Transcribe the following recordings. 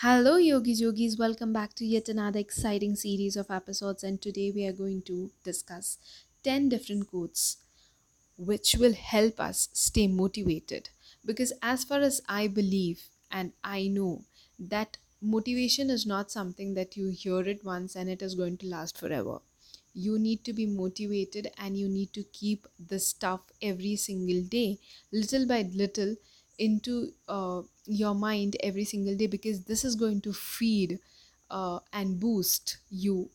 Hello, Yogi Yogis. Welcome back to yet another exciting series of episodes. And today we are going to discuss 10 different quotes which will help us stay motivated. Because, as far as I believe and I know, that motivation is not something that you hear it once and it is going to last forever. You need to be motivated and you need to keep the stuff every single day, little by little into uh, your mind every single day because this is going to feed uh, and boost you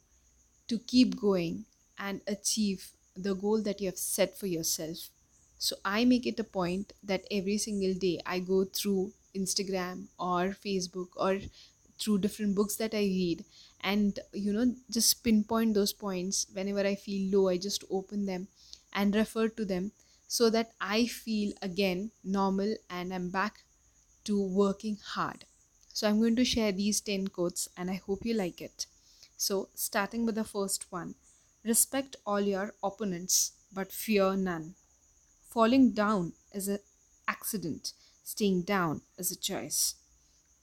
to keep going and achieve the goal that you have set for yourself. So I make it a point that every single day I go through Instagram or Facebook or through different books that I read and you know just pinpoint those points whenever I feel low I just open them and refer to them so that I feel again normal and I'm back to working hard. So I'm going to share these 10 quotes and I hope you like it. So, starting with the first one respect all your opponents, but fear none. Falling down is an accident, staying down is a choice.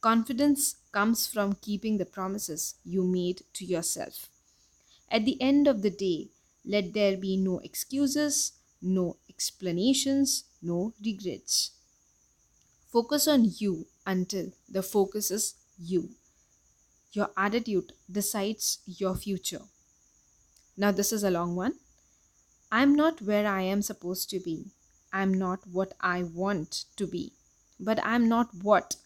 Confidence comes from keeping the promises you made to yourself. At the end of the day, let there be no excuses, no explanations, no regrets. Focus on you until the focus is you. Your attitude decides your future. Now, this is a long one. I'm not where I am supposed to be. I'm not what I want to be. But I'm not what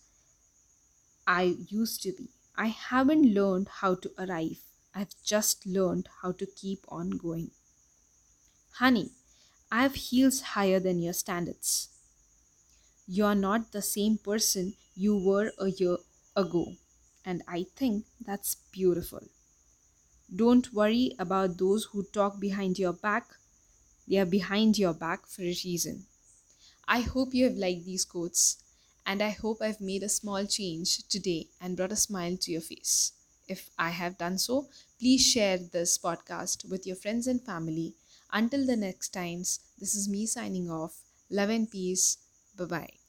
I used to be. I haven't learned how to arrive. I've just learned how to keep on going. Honey, I have heels higher than your standards. You are not the same person you were a year ago, and I think that's beautiful. Don't worry about those who talk behind your back, they are behind your back for a reason. I hope you have liked these quotes, and I hope I've made a small change today and brought a smile to your face. If I have done so, please share this podcast with your friends and family until the next times, this is me signing off. Love and peace. Bye bye.